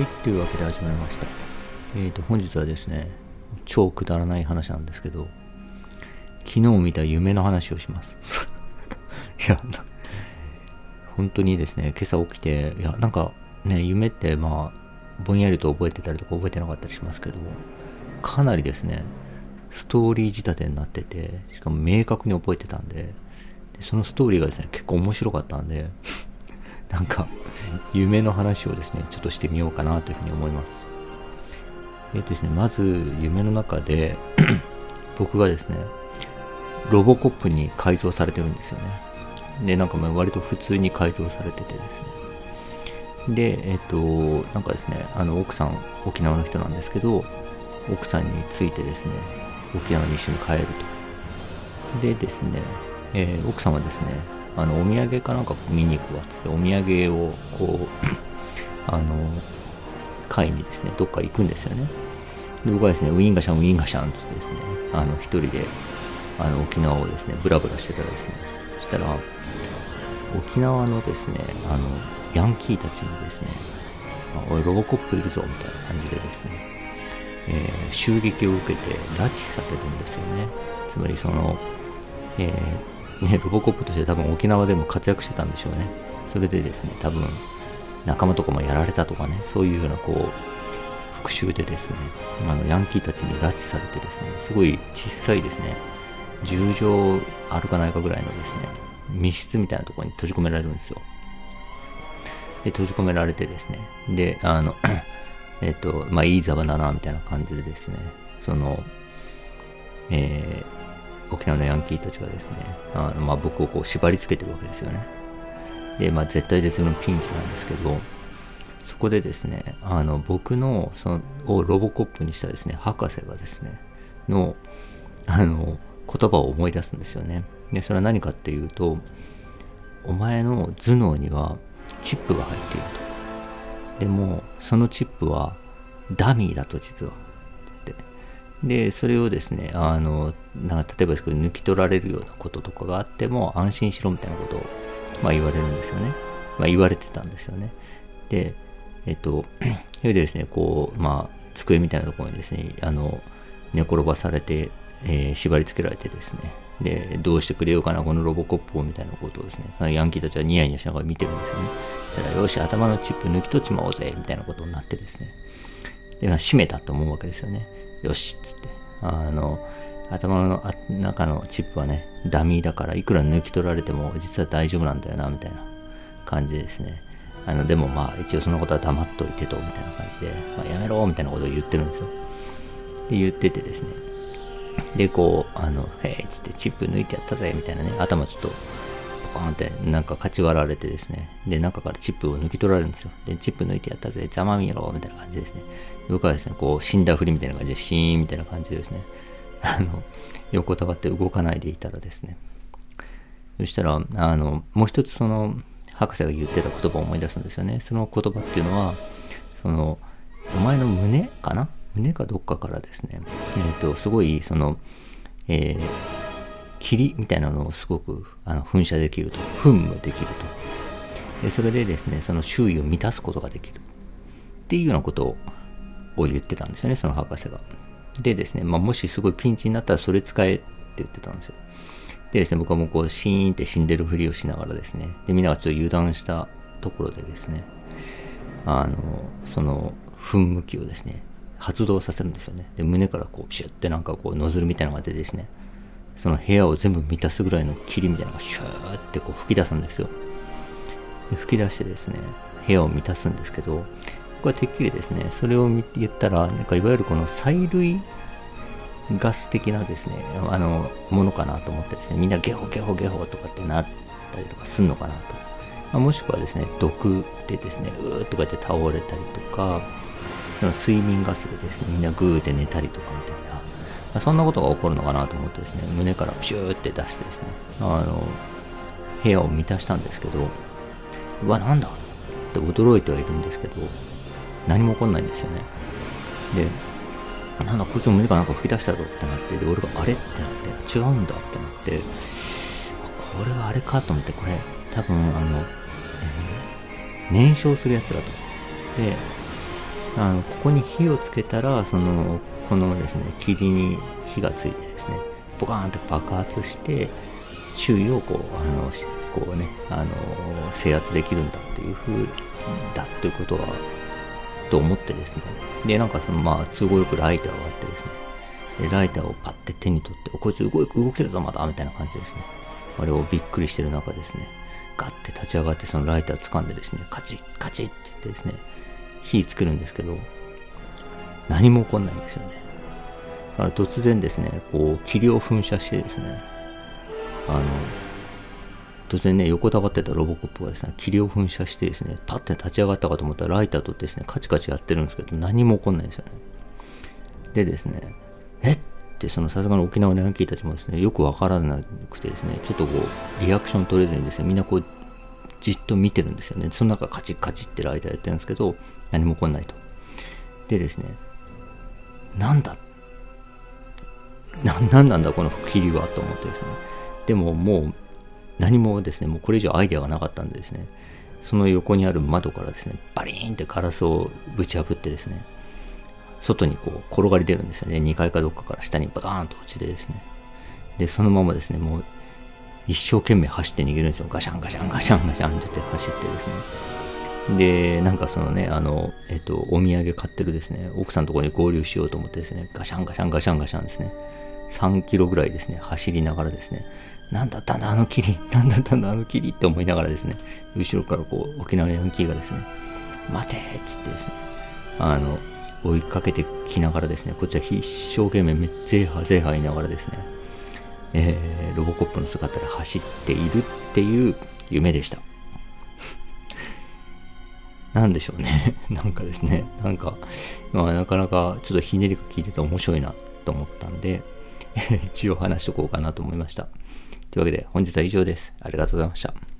はい、というわけで始まりました。えーと、本日はですね、超くだらない話なんですけど、昨日見た夢の話をします。いや、本当にですね、今朝起きて、いや、なんかね、夢ってまあ、ぼんやりと覚えてたりとか覚えてなかったりしますけど、かなりですね、ストーリー仕立てになってて、しかも明確に覚えてたんで、でそのストーリーがですね、結構面白かったんで、なんか、夢の話をですね、ちょっとしてみようかなというふうに思います。えっ、とですね、まず夢の中で 僕がですね、ロボコップに改造されてるんですよね。で、なんかまあ割と普通に改造されててですね。で、えっ、と、なんかですね、あの、奥さん、沖縄の人なんですけど、奥さんについてですね、沖縄に一緒に帰ると。でですね、えー、奥さんはですね、あのお土産かなんか見に行くわっつってお土産をこう あの買いにですねどっか行くんですよね。で僕はですねウィンガシャンウィンガシャンっつってですねあの一人であの沖縄をですねブラブラしてたらですねそしたら沖縄のですねあのヤンキーたちにですねおいロボコップいるぞみたいな感じでですね、えー、襲撃を受けて拉致されるんですよね。つまりその、えーね、ロボコップとして多分沖縄でも活躍してたんでしょうね。それでですね、多分仲間とかもやられたとかね、そういうようなこう、復讐でですね、あのヤンキーたちに拉致されてですね、すごい小さいですね、10畳あるかないかぐらいのですね、密室みたいなところに閉じ込められるんですよ。で、閉じ込められてですね、で、あの えっと、まあ、いいざまだな、みたいな感じでですね、その、えー、沖縄のヤンキーたちがですね、あのまあ、僕をこう縛り付けてるわけですよね。で、まあ、絶対絶命のピンチなんですけど、そこでですね、あの僕のそのをロボコップにしたですね、博士がですね、のあの言葉を思い出すんですよね。で、それは何かっていうと、お前の頭脳にはチップが入っていると。でも、そのチップはダミーだと実は。で、それをですね、あの、なんか例えばですけど、抜き取られるようなこととかがあっても安心しろみたいなことを、まあ、言われるんですよね。まあ、言われてたんですよね。で、えっと、それでですね、こう、まあ、机みたいなところにですね、あの、寝転ばされて、えー、縛り付けられてですね、で、どうしてくれようかな、このロボコップをみたいなことをですね、ヤンキーたちはニヤニヤしながら見てるんですよね。たら、よし、頭のチップ抜き取っちまおうぜ、みたいなことになってですね、で、閉めたと思うわけですよね。よしっつって。あの、頭の中のチップはね、ダミーだからいくら抜き取られても実は大丈夫なんだよな、みたいな感じですね。あの、でもまあ一応そのことは黙っといてと、みたいな感じで、まあ、やめろみたいなことを言ってるんですよ。で、言っててですね。で、こう、あの、へえっつってチップ抜いてやったぜ、みたいなね、頭ちょっと、カーンってなんかかち割られてですね。で、中からチップを抜き取られるんですよ。で、チップ抜いてやったぜ、邪魔見ろ、みたいな感じですね。僕はですね、こう、死んだふりみたいな感じで、シーンみたいな感じでですね、あの、横たわって動かないでいたらですね、そしたら、あの、もう一つその、博士が言ってた言葉を思い出すんですよね。その言葉っていうのは、その、お前の胸かな？胸かどっかからですね、えっ、ー、と、すごい、その、えー、霧みたいなのをすごくあの噴射できると、噴霧できると。で、それでですね、その周囲を満たすことができる。っていうようなことを言ってたんですよね、その博士が。でですね、まあ、もしすごいピンチになったらそれ使えって言ってたんですよ。でですね、僕はもうこうシーンって死んでるふりをしながらですね、で、みんながちょっと油断したところでですね、あの、その噴霧器をですね、発動させるんですよね。で、胸からこう、シュッてなんかこう、ノズルみたいなのが出てですね、その部屋を全部満たすぐらいの霧みたいなのがシューってこう吹き出すんですよ。で吹き出してですね、部屋を満たすんですけど、僕はてっきりですね、それを言ったら、なんかいわゆるこの催涙ガス的なですね、あの、ものかなと思ってですね、みんなゲホゲホゲホとかってなったりとかすんのかなと。まあ、もしくはですね、毒でですね、うーとかって倒れたりとか、その睡眠ガスでですね、みんなグーで寝たりとかみたいな、そんなことが起こるのかなと思ってですね、胸からプシューって出してですね、あの、部屋を満たしたんですけど、うわ、なんだって驚いてはいるんですけど、何も起こんないんですよね。で、なんだ、こいつも胸がなんか吹き出したぞってなって、で、俺があれってなって、違うんだってなって、これはあれかと思って、これ、多分、あの、えー、燃焼するやつだと。で、あのここに火をつけたらそのこのですね霧に火がついてですねボカーンと爆発して周囲をこうあのこうねあの制圧できるんだっていう風だということはと思ってですね。でなんかそのまあ都合よくライターがあってですね。でライターをパッて手に取ってこいつ動動けるぞまだみたいな感じですね。あれをびっくりしてる中ですね。ガッて立ち上がってそのライター掴んでですねカチッカチッって言ってですね火つけるんですけど何も起こんないんですよね。だから突然ですねこう霧を噴射してですねあの突然ね、横たわってたロボコップがですね、霧を噴射してですね、パッて立ち上がったかと思ったらライターとですね、カチカチやってるんですけど、何も起こんないんですよね。でですね、えっ？てそのさすがの沖縄のヤンキーたちもですね、よくわからなくてですね、ちょっとこう、リアクション取れずにですね、みんなこう、じっと見てるんですよね。その中カチカチってライターやってるんですけど、何も起こんないと。でですね、なんだな、なんなんだこの霧はと思ってですね。でももう何もですね、もうこれ以上アイデアがなかったんでですね、その横にある窓からですね、バリーンってガラスをぶち破ってですね、外にこう転がり出るんですよね。2階かどっかから下にバターンと落ちてですね。で、そのままですね、もう一生懸命走って逃げるんですよ。ガシャンガシャンガシャンガシャンって走ってですね。で、なんかそのね、あの、えっと、お土産買ってるですね、奥さんのところに合流しようと思ってですね、ガシャンガシャンガシャンガシャンですね、3キロぐらいですね、走りながらですね、なんだったんだあの霧、なんだったんだあの霧って思いながらですね、後ろからこう沖縄のヤンキーがですね、待てっつってですね、あの、追いかけてきながらですね、こっちは一生懸命ゼーハーゼーハー言いながらですね、えー、ロボコップの姿で走っているっていう夢でした。なんでしょうね。なんかですね、なんか、まあ、なかなかちょっとひねりが効いてて面白いなと思ったんで、一応話しとこうかなと思いました。というわけで本日は以上です。ありがとうございました。